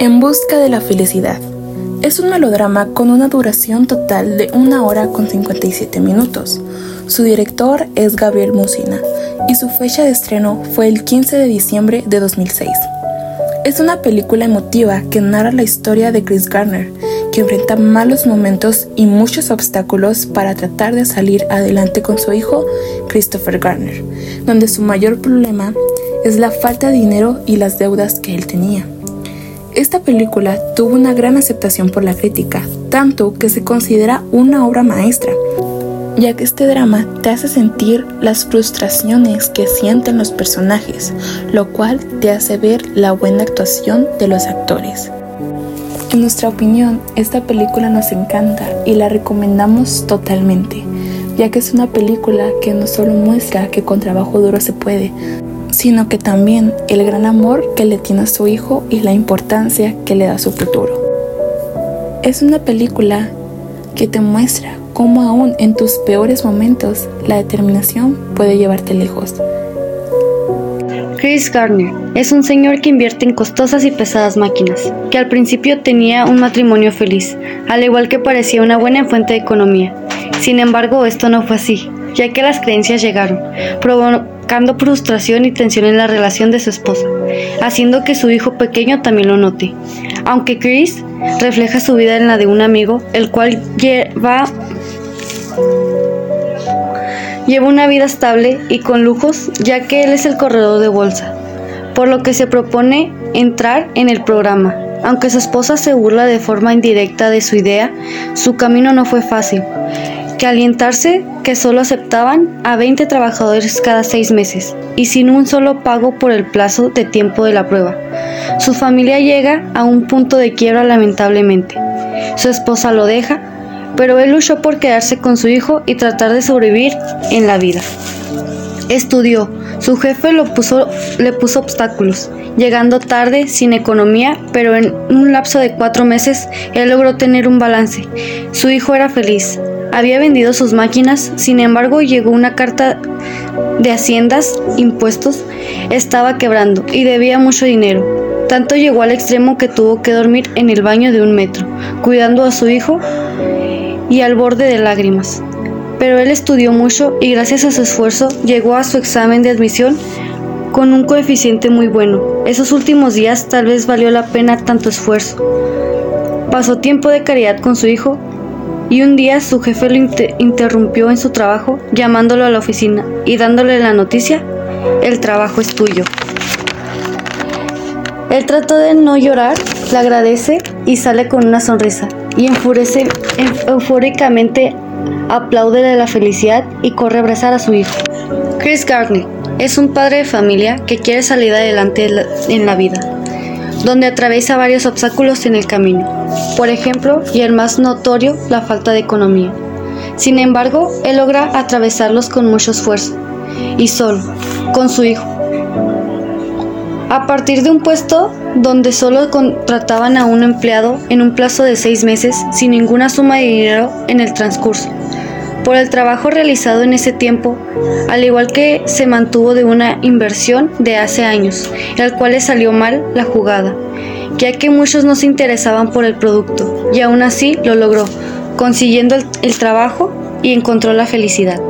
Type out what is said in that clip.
En busca de la felicidad. Es un melodrama con una duración total de una hora con 57 minutos. Su director es Gabriel Musina y su fecha de estreno fue el 15 de diciembre de 2006. Es una película emotiva que narra la historia de Chris Garner, que enfrenta malos momentos y muchos obstáculos para tratar de salir adelante con su hijo Christopher Garner, donde su mayor problema es la falta de dinero y las deudas que él tenía. Esta película tuvo una gran aceptación por la crítica, tanto que se considera una obra maestra, ya que este drama te hace sentir las frustraciones que sienten los personajes, lo cual te hace ver la buena actuación de los actores. En nuestra opinión, esta película nos encanta y la recomendamos totalmente, ya que es una película que no solo muestra que con trabajo duro se puede, sino que también el gran amor que le tiene a su hijo y la importancia que le da a su futuro. Es una película que te muestra cómo aún en tus peores momentos la determinación puede llevarte lejos. Chris Gardner es un señor que invierte en costosas y pesadas máquinas, que al principio tenía un matrimonio feliz, al igual que parecía una buena fuente de economía. Sin embargo, esto no fue así, ya que las creencias llegaron, provocando frustración y tensión en la relación de su esposa, haciendo que su hijo pequeño también lo note. Aunque Chris refleja su vida en la de un amigo, el cual lleva lleva una vida estable y con lujos, ya que él es el corredor de bolsa, por lo que se propone entrar en el programa. Aunque su esposa se burla de forma indirecta de su idea, su camino no fue fácil, que alientarse que solo aceptaban a 20 trabajadores cada seis meses y sin un solo pago por el plazo de tiempo de la prueba. Su familia llega a un punto de quiebra lamentablemente. Su esposa lo deja, pero él luchó por quedarse con su hijo y tratar de sobrevivir en la vida. Estudió, su jefe lo puso, le puso obstáculos, llegando tarde, sin economía, pero en un lapso de cuatro meses él logró tener un balance. Su hijo era feliz, había vendido sus máquinas, sin embargo llegó una carta de haciendas, impuestos, estaba quebrando y debía mucho dinero. Tanto llegó al extremo que tuvo que dormir en el baño de un metro, cuidando a su hijo y al borde de lágrimas. Pero él estudió mucho y gracias a su esfuerzo llegó a su examen de admisión con un coeficiente muy bueno. Esos últimos días tal vez valió la pena tanto esfuerzo. Pasó tiempo de caridad con su hijo y un día su jefe lo interrumpió en su trabajo llamándolo a la oficina y dándole la noticia, el trabajo es tuyo. Él trató de no llorar, le agradece y sale con una sonrisa y enfurece eufóricamente aplaude de la felicidad y corre a abrazar a su hijo. Chris Gardner es un padre de familia que quiere salir adelante en la vida, donde atraviesa varios obstáculos en el camino por ejemplo, y el más notorio, la falta de economía. Sin embargo, él logra atravesarlos con mucho esfuerzo, y solo, con su hijo. A partir de un puesto donde solo contrataban a un empleado en un plazo de seis meses sin ninguna suma de dinero en el transcurso. Por el trabajo realizado en ese tiempo, al igual que se mantuvo de una inversión de hace años, el cual le salió mal la jugada ya que muchos no se interesaban por el producto, y aún así lo logró, consiguiendo el, trabajo y encontró la felicidad.